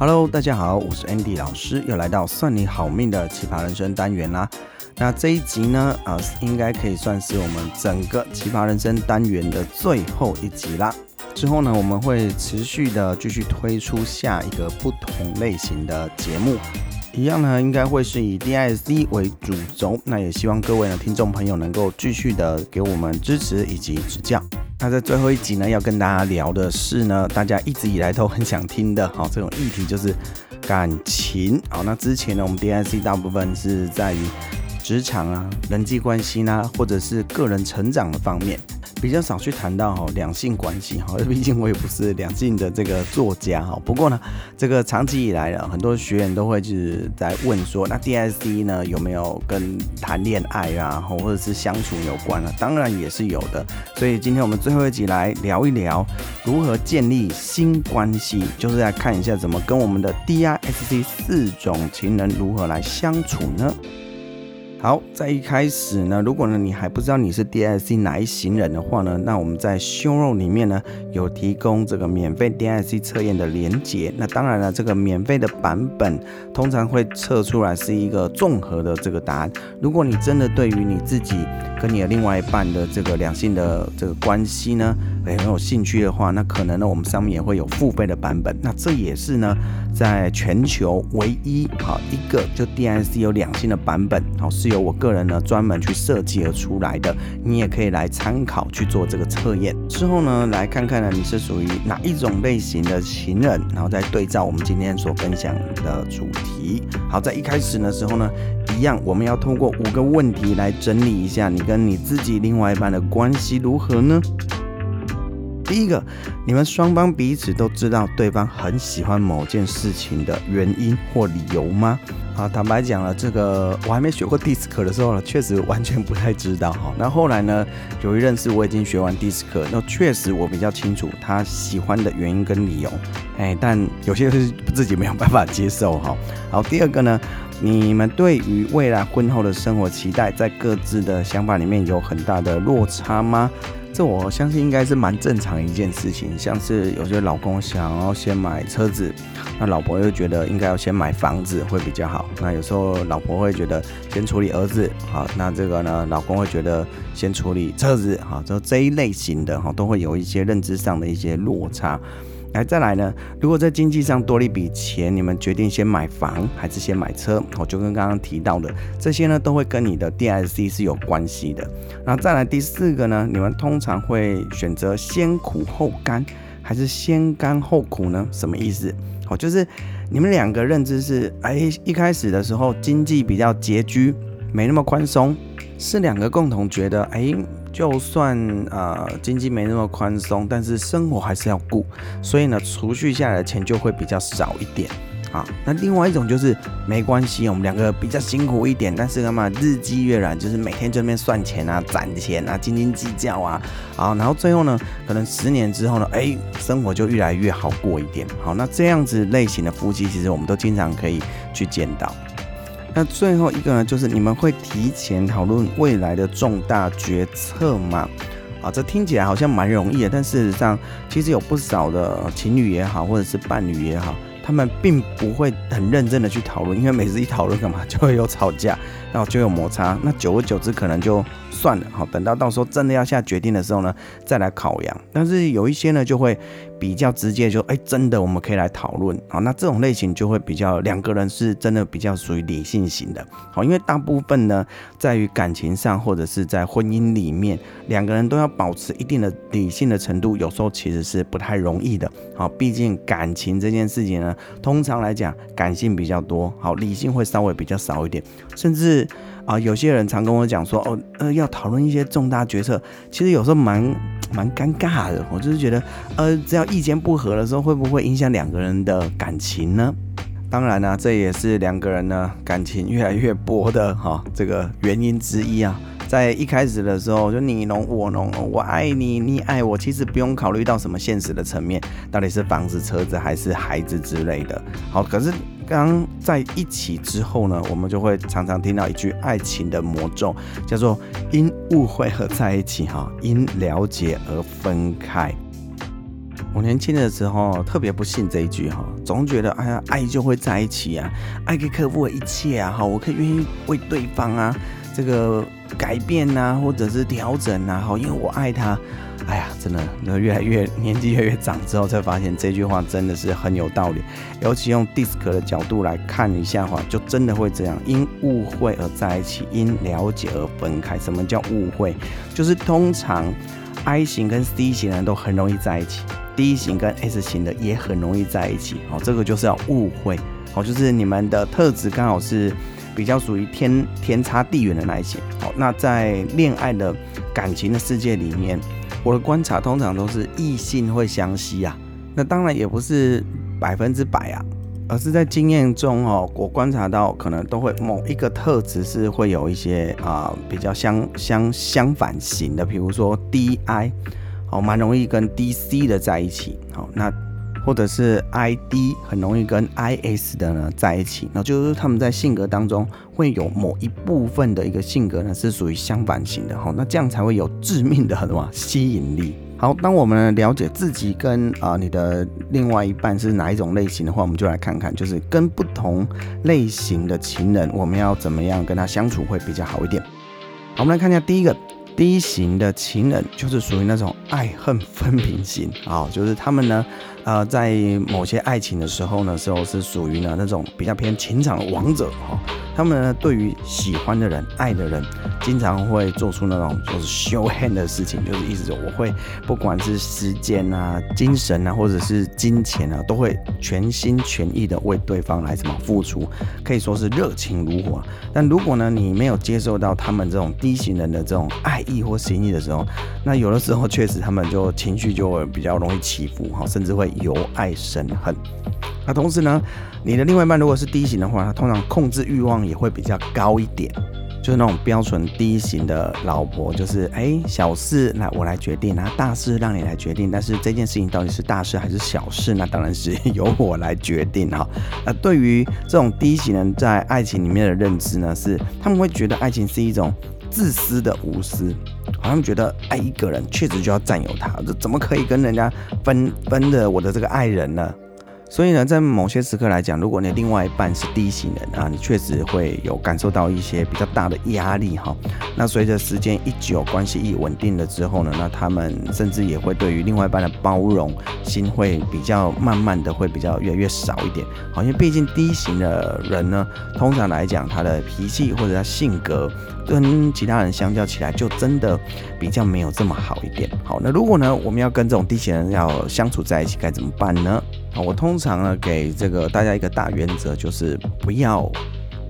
Hello，大家好，我是 Andy 老师，又来到算你好命的奇葩人生单元啦。那这一集呢，啊、呃，应该可以算是我们整个奇葩人生单元的最后一集啦。之后呢，我们会持续的继续推出下一个不同类型的节目，一样呢，应该会是以 D I C 为主轴。那也希望各位呢，听众朋友能够继续的给我们支持以及指教。那在最后一集呢，要跟大家聊的是呢，大家一直以来都很想听的，好，这种议题就是感情。好，那之前呢，我们 D I C 大部分是在于职场啊、人际关系呢，或者是个人成长的方面。比较少去谈到哈两性关系哈，毕竟我也不是两性的这个作家哈。不过呢，这个长期以来呢，很多学员都会就是在问说，那 DISC 呢有没有跟谈恋爱啊，或者是相处有关啊？当然也是有的。所以今天我们最后一集来聊一聊如何建立新关系，就是来看一下怎么跟我们的 DISC 四种情人如何来相处呢？好，在一开始呢，如果呢你还不知道你是 D I C 哪一型人的话呢，那我们在 show note 里面呢有提供这个免费 D I C 测验的连接。那当然了，这个免费的版本通常会测出来是一个综合的这个答案。如果你真的对于你自己跟你的另外一半的这个两性的这个关系呢，很有兴趣的话，那可能呢我们上面也会有付费的版本。那这也是呢在全球唯一好一个就 D I C 有两性的版本，好是。由我个人呢专门去设计而出来的，你也可以来参考去做这个测验。之后呢，来看看呢你是属于哪一种类型的情人，然后再对照我们今天所分享的主题。好，在一开始的时候呢，一样我们要通过五个问题来整理一下你跟你自己另外一半的关系如何呢？第一个，你们双方彼此都知道对方很喜欢某件事情的原因或理由吗？啊，坦白讲了，这个我还没学过 DISC 的时候呢，确实完全不太知道哈。那后来呢，有一认识我已经学完 DISC，那确实我比较清楚他喜欢的原因跟理由，哎，但有些是自己没有办法接受哈。好，第二个呢，你们对于未来婚后的生活期待，在各自的想法里面有很大的落差吗？这我相信应该是蛮正常一件事情，像是有些老公想要先买车子，那老婆又觉得应该要先买房子会比较好。那有时候老婆会觉得先处理儿子，好，那这个呢，老公会觉得先处理车子，好，就这一类型的哈，都会有一些认知上的一些落差。来，再来呢？如果在经济上多了一笔钱，你们决定先买房还是先买车？我就跟刚刚提到的这些呢，都会跟你的 DISC 是有关系的。然后再来第四个呢，你们通常会选择先苦后甘，还是先甘后苦呢？什么意思？哦，就是你们两个认知是，哎，一开始的时候经济比较拮据，没那么宽松，是两个共同觉得，哎。就算呃经济没那么宽松，但是生活还是要顾，所以呢，储蓄下来的钱就会比较少一点啊。那另外一种就是没关系，我们两个比较辛苦一点，但是干嘛日积月累，就是每天这边算钱啊、攒钱啊、斤斤计较啊，好，然后最后呢，可能十年之后呢，哎，生活就越来越好过一点。好，那这样子类型的夫妻，其实我们都经常可以去见到。那最后一个呢，就是你们会提前讨论未来的重大决策吗？啊，这听起来好像蛮容易的，但事实上，其实有不少的情侣也好，或者是伴侣也好，他们并不会很认真的去讨论，因为每次一讨论干嘛，就会有吵架，然后就有摩擦，那久而久之可能就算了。好，等到到时候真的要下决定的时候呢，再来考量。但是有一些呢，就会。比较直接就，就、欸、哎，真的我们可以来讨论，好，那这种类型就会比较两个人是真的比较属于理性型的，好，因为大部分呢，在于感情上或者是在婚姻里面，两个人都要保持一定的理性的程度，有时候其实是不太容易的，好，毕竟感情这件事情呢，通常来讲感性比较多，好，理性会稍微比较少一点，甚至。啊，有些人常跟我讲说，哦，呃，要讨论一些重大决策，其实有时候蛮蛮尴尬的。我就是觉得，呃，只要意见不合的时候，会不会影响两个人的感情呢？当然呢，这也是两个人呢感情越来越薄的哈这个原因之一啊。在一开始的时候，就你侬我侬，我爱你，你爱我，其实不用考虑到什么现实的层面，到底是房子、车子还是孩子之类的。好，可是刚在一起之后呢，我们就会常常听到一句爱情的魔咒，叫做因误会而在一起，哈，因了解而分开。我年轻的时候特别不信这一句哈，总觉得哎呀，爱就会在一起啊，爱可以克服一切啊，哈，我可以愿意为对方啊这个改变呐，或者是调整呐，哈，因为我爱他。哎呀，真的，越来越年纪越来越长之后，才发现这句话真的是很有道理。尤其用 DISC 的角度来看一下的话，就真的会这样，因误会而在一起，因了解而分开。什么叫误会？就是通常 I 型跟 C 型的人都很容易在一起，D 型跟 S 型的也很容易在一起。哦，这个就是要误会。哦，就是你们的特质刚好是比较属于天天差地远的那一些。好，那在恋爱的感情的世界里面。我的观察通常都是异性会相吸啊，那当然也不是百分之百啊，而是在经验中哦，我观察到可能都会某一个特质是会有一些啊、比较相相相反型的，比如说 DI 哦，蛮容易跟 DC 的在一起，好那。或者是 I D 很容易跟 I S 的呢在一起，那就是他们在性格当中会有某一部分的一个性格呢是属于相反型的哈，那这样才会有致命的什么 吸引力。好，当我们了解自己跟啊、你的另外一半是哪一种类型的话，我们就来看看，就是跟不同类型的情人，我们要怎么样跟他相处会比较好一点。好，我们来看一下第一个。第一型的情人就是属于那种爱恨分明型啊，就是他们呢，呃，在某些爱情的时候呢，时候是属于呢那种比较偏情场的王者哈。他们呢，对于喜欢的人、爱的人，经常会做出那种就是 show hand 的事情，就是意思说我会不管是时间啊、精神啊，或者是金钱啊，都会全心全意的为对方来什么付出，可以说是热情如火。但如果呢，你没有接受到他们这种 D 型人的这种爱意或心意的时候，那有的时候确实他们就情绪就会比较容易起伏哈，甚至会由爱生恨。那同时呢，你的另外一半如果是 D 型的话，他通常控制欲望也会比较高一点，就是那种标准低型的老婆，就是哎、小事那我来决定，那大事让你来决定，但是这件事情到底是大事还是小事，那当然是由我来决定哈。那对于这种低型人在爱情里面的认知呢，是他们会觉得爱情是一种自私的无私，好像觉得爱一个人确实就要占有他，这怎么可以跟人家分分的我的这个爱人呢？所以呢，在某些时刻来讲，如果你另外一半是 D 型人啊，你确实会有感受到一些比较大的压力哈。那随着时间一久，关系一稳定了之后呢，那他们甚至也会对于另外一半的包容心会比较慢慢的会比较越来越少一点。好，因为毕竟 D 型的人呢，通常来讲他的脾气或者他性格跟其他人相较起来，就真的比较没有这么好一点。好，那如果呢，我们要跟这种 D 型人要相处在一起，该怎么办呢？啊我通常呢，给这个大家一个大原则，就是不要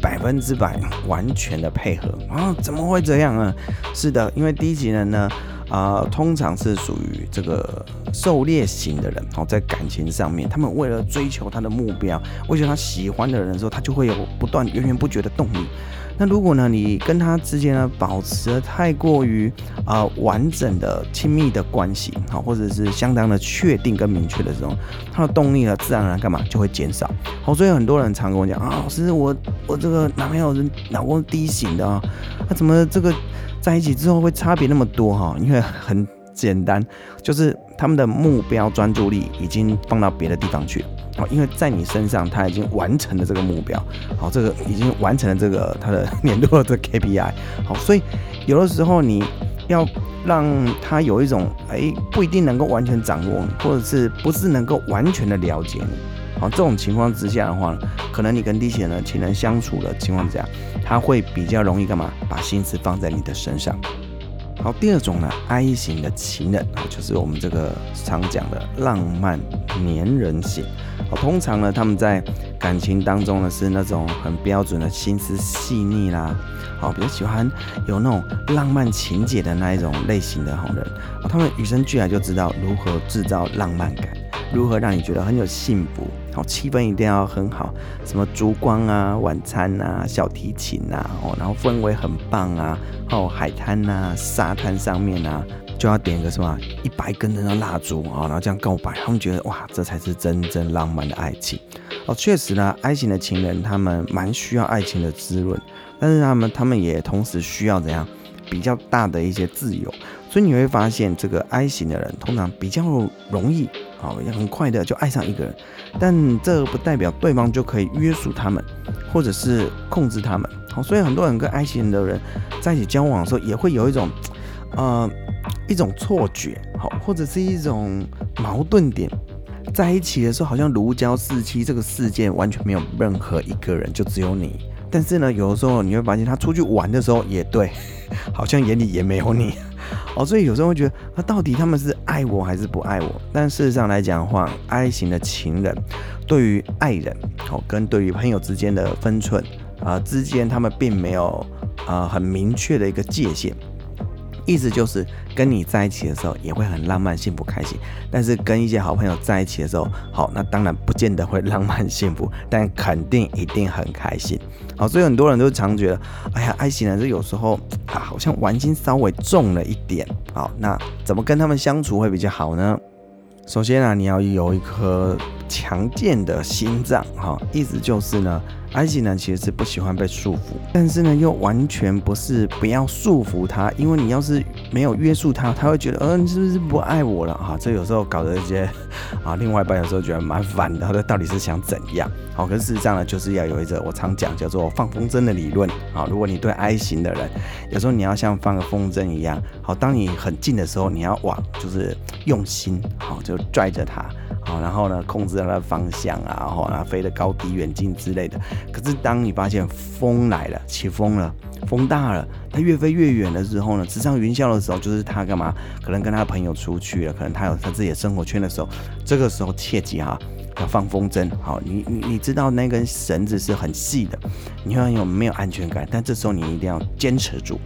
百分之百完全的配合啊！怎么会这样呢？是的，因为低级人呢，啊、通常是属于这个狩猎型的人哦，在感情上面，他们为了追求他的目标，为了他喜欢的人的时候，他就会有不断源源不绝的动力。那如果呢，你跟他之间呢，保持太过于啊、呃、完整的亲密的关系，好，或者是相当的确定跟明确的这种，他的动力呢，自然而然干嘛就会减少。好，所以很多人常跟我讲啊，老师，我我这个男朋友是老公低型的啊，他怎么这个在一起之后会差别那么多哈？因为很简单，就是他们的目标专注力已经放到别的地方去了。因为在你身上，他已经完成了这个目标，好，这个已经完成了这个他的 年度的这 KPI，好，所以有的时候你要让他有一种，哎，不一定能够完全掌握，或者是不是能够完全的了解你，好，这种情况之下的话，可能你跟 D 型的情人相处的情况下，他会比较容易干嘛，把心思放在你的身上。好，第二种呢，I 型的情人啊，就是我们这个常讲的浪漫黏人型。好，通常呢，他们在感情当中呢，是那种很标准的心思细腻啦，好，比较喜欢有那种浪漫情节的那一种类型的好人。他们与生俱来就知道如何制造浪漫感，如何让你觉得很有幸福。好，气氛一定要很好，什么烛光啊、晚餐啊、小提琴啊，哦，然后氛围很棒啊，哦，海滩啊、沙滩上面啊。就要点一个什么一百根的那蜡烛啊，然后这样告白，他们觉得哇，这才是真正浪漫的爱情哦。确实呢爱情的情人他们蛮需要爱情的滋润，但是他们他们也同时需要怎样比较大的一些自由，所以你会发现这个 I 型的人通常比较容易好，也很快的就爱上一个人，但这不代表对方就可以约束他们，或者是控制他们。好，所以很多人跟 I 型的人在一起交往的时候，也会有一种，呃，一种错觉，好，或者是一种矛盾点。在一起的时候，好像如胶似漆，这个世界完全没有任何一个人，就只有你。但是呢，有的时候你会发现，他出去玩的时候也对，好像眼里也没有你。哦，所以有时候会觉得，那到底他们是爱我还是不爱我？但事实上来讲的话，I 型的情人对于爱人，哦，跟对于朋友之间的分寸啊、之间，他们并没有啊、很明确的一个界限。意思就是跟你在一起的时候也会很浪漫、幸福、开心，但是跟一些好朋友在一起的时候，好，那当然不见得会浪漫、幸福，但肯定一定很开心。好，所以很多人都常觉得，哎呀爱情呢是有时候啊，好像玩心稍微重了一点。好，那怎么跟他们相处会比较好呢？首先啊，你要有一颗强健的心脏，哈，意思就是呢。埃及呢，其实是不喜欢被束缚，但是呢，又完全不是不要束缚他，因为你要是没有约束他，他会觉得，嗯、你是不是不爱我了？哈，这有时候搞得一些啊，另外一半有时候觉得蛮烦的，他到底是想怎样？好，可是事实上呢，就是要有一个我常讲叫做放风筝的理论。啊，如果你对 I 型的人，有时候你要像放个风筝一样，好，当你很近的时候，你要往就是用心，好，就拽着他。好，然后呢，控制它的方向啊，然后飞得高低远近之类的。可是当你发现风来了，起风了，风大了，它越飞越远的时候呢，直上云霄的时候，就是他干嘛？可能跟他朋友出去了，可能他有他自己的生活圈的时候，这个时候切记哈，要放风筝。好，你你你知道那根绳子是很细的，你会有没有安全感？但这时候你一定要坚持住。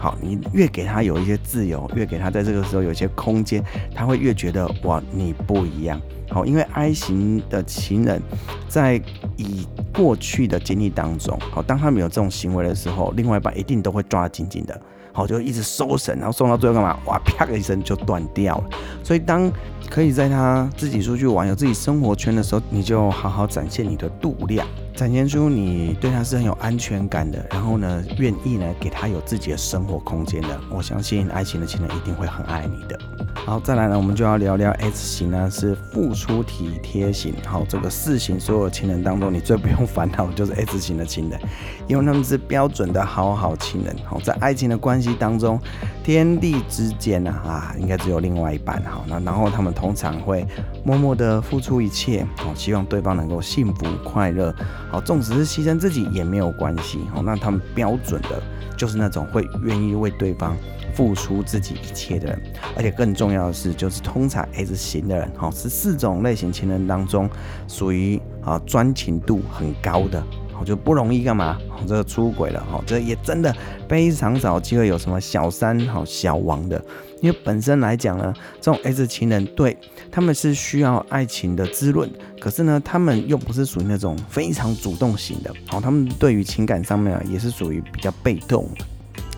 好，你越给他有一些自由，越给他在这个时候有一些空间，他会越觉得哇，你不一样。好，因为 I 型的情人，在以过去的经历当中，好，当他们有这种行为的时候，另外一半一定都会抓得紧紧的，好，就一直收绳，然后送到最后干嘛？哇，啪的一声就断掉了。所以当可以在他自己出去玩、有自己生活圈的时候，你就好好展现你的度量，展现出你对他是很有安全感的，然后呢，愿意呢给他有自己的生活空间的。我相信爱情的情人一定会很爱你的。好，再来呢，我们就要聊聊 S 型呢，是付出体贴型。好，这个四型所有情人当中，你最不用烦恼的就是 S 型的情人，因为他们是标准的好好情人。好，在爱情的关系当中，天地之间呢，啊，应该只有另外一半。好，那然后他们通常会默默的付出一切，好，希望对方能够幸福快乐。好，纵使是牺牲自己也没有关系。好，那他们标准的就是那种会愿意为对方。付出自己一切的人，而且更重要的是，就是通常 S 型的人，哈，是四种类型情人当中属于啊专情度很高的，好就不容易干嘛，这个出轨了，哈，这也真的非常少机会有什么小三、好小王的，因为本身来讲呢，这种 S 情人对他们是需要爱情的滋润，可是呢，他们又不是属于那种非常主动型的，好，他们对于情感上面啊，也是属于比较被动。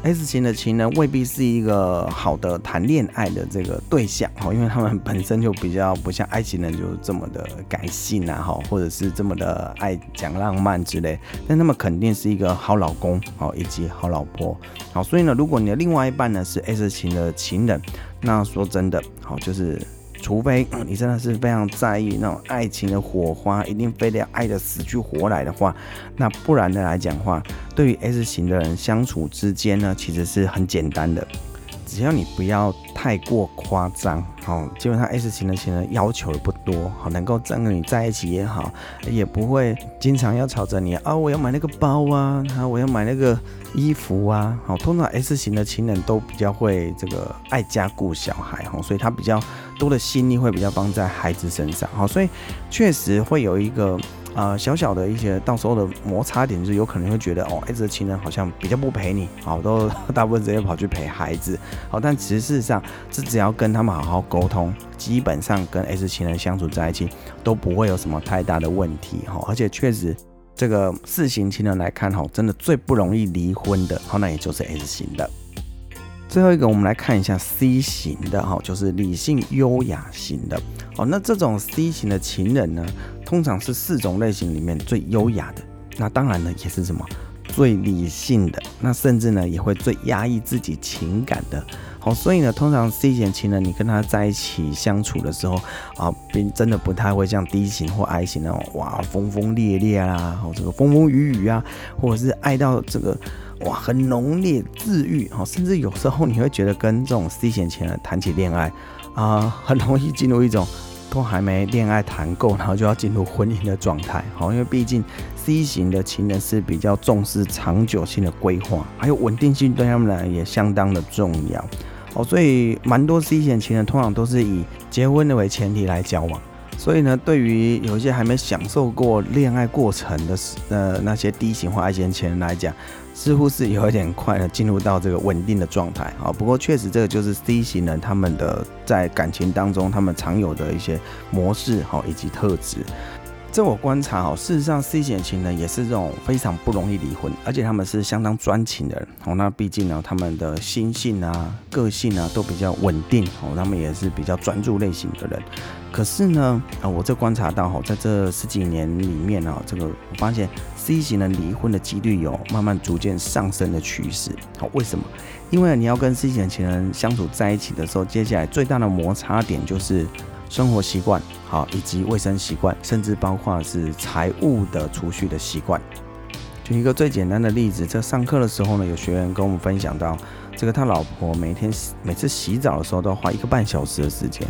S 型的情人未必是一个好的谈恋爱的这个对象哈，因为他们本身就比较不像 I 型人，就这么的感性啊哈，或者是这么的爱讲浪漫之类，但他们肯定是一个好老公哦，以及好老婆好，所以呢，如果你的另外一半呢是 S 型的情人，那说真的好就是。除非你真的是非常在意那种爱情的火花，一定非得要爱得死去活来的话，那不然的来讲话，对于 S 型的人相处之间呢，其实是很简单的。只要你不要太过夸张，哦，基本上 S 型的情人要求也不多，好，能够跟你在一起也好，也不会经常要吵着你啊，我要买那个包啊，啊，我要买那个衣服啊，好，通常 S 型的情人都比较会这个爱家顾小孩，哦，所以他比较多的心力会比较放在孩子身上，好，所以确实会有一个。呃，小小的一些到时候的摩擦点，就是有可能会觉得哦，S 的情人好像比较不陪你，好，都 大部分直接跑去陪孩子，好，但其实事实上，这只要跟他们好好沟通，基本上跟 S 情人相处在一起都不会有什么太大的问题，哈，而且确实这个四型情人来看，哈，真的最不容易离婚的，好，那也就是 S 型的。最后一个，我们来看一下 C 型的，哈，就是理性优雅型的，好，那这种 C 型的情人呢，通常是四种类型里面最优雅的，那当然呢也是什么最理性的，那甚至呢也会最压抑自己情感的。好，所以呢，通常 C 型情人，你跟他在一起相处的时候啊，并真的不太会像 D 型或 I 型那种哇轰轰烈烈啦，好这个风风雨雨啊，或者是爱到这个哇很浓烈治愈，哦，甚至有时候你会觉得跟这种 C 型情人谈起恋爱啊，很容易进入一种。都还没恋爱谈够，然后就要进入婚姻的状态，好，因为毕竟 C 型的情人是比较重视长久性的规划，还有稳定性对他们来也相当的重要，哦，所以蛮多 C 型情人通常都是以结婚的为前提来交往，所以呢，对于有一些还没享受过恋爱过程的呃那些 D 型或 I 型情人来讲。似乎是有一点快的进入到这个稳定的状态啊，不过确实这个就是 C 型人他们的在感情当中他们常有的一些模式哈以及特质。这我观察哦，事实上 C 型情人也是这种非常不容易离婚，而且他们是相当专情的人哦。那毕竟呢，他们的心性啊、个性啊都比较稳定哦，他们也是比较专注类型的人。可是呢，啊，我这观察到哈，在这十几年里面呢，这个我发现 C 型人离婚的几率有慢慢逐渐上升的趋势。好，为什么？因为你要跟 C 型情人相处在一起的时候，接下来最大的摩擦点就是生活习惯。好，以及卫生习惯，甚至包括是财务的储蓄的习惯。举一个最简单的例子，在上课的时候呢，有学员跟我们分享到，这个他老婆每天每次洗澡的时候都要花一个半小时的时间。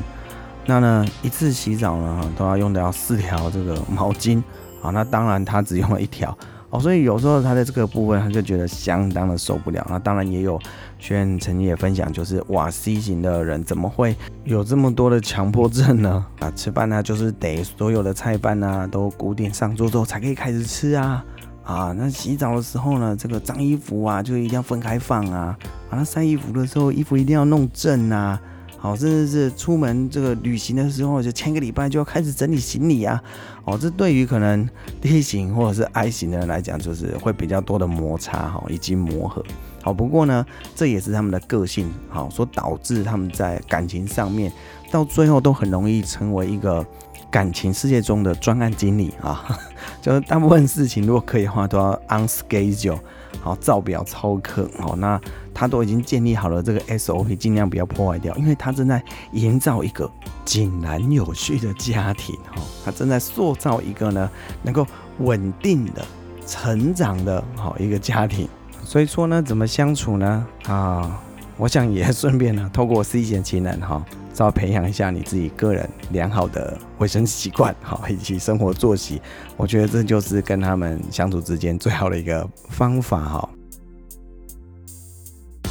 那呢，一次洗澡呢，都要用到四条这个毛巾。好，那当然他只用了一条。哦，所以有时候他在这个部分，他就觉得相当的受不了。那当然也有学员曾经也分享，就是哇，C 型的人怎么会有这么多的强迫症呢？啊，吃饭呢，就是得所有的菜饭啊都固定上桌之后才可以开始吃啊。啊，那洗澡的时候呢，这个脏衣服啊就一定要分开放啊。啊，那晒衣服的时候，衣服一定要弄正啊。好，甚至是出门这个旅行的时候，就前个礼拜就要开始整理行李啊。哦，这对于可能 D 型或者是 I 型的人来讲，就是会比较多的摩擦哈，以及磨合。好，不过呢，这也是他们的个性，好，所导致他们在感情上面到最后都很容易成为一个感情世界中的专案经理啊。就是大部分事情如果可以的话，都要 on schedule。好，照表操课。好，那他都已经建立好了这个 SOP，尽量不要破坏掉，因为他正在营造一个井然有序的家庭。哈，他正在塑造一个呢能够稳定的成长的好一个家庭。所以说呢，怎么相处呢？啊，我想也顺便呢，透过 C 型情人哈。稍微培养一下你自己个人良好的卫生习惯，哈，以及生活作息，我觉得这就是跟他们相处之间最好的一个方法，哈。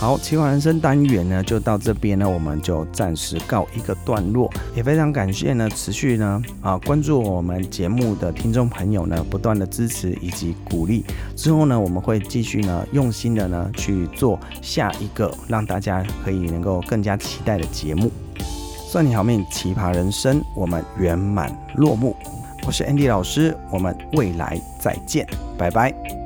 好，奇葩人生单元呢，就到这边呢，我们就暂时告一个段落。也非常感谢呢，持续呢啊关注我们节目的听众朋友呢，不断的支持以及鼓励。之后呢，我们会继续呢，用心的呢去做下一个让大家可以能够更加期待的节目。算你好命，奇葩人生，我们圆满落幕。我是 Andy 老师，我们未来再见，拜拜。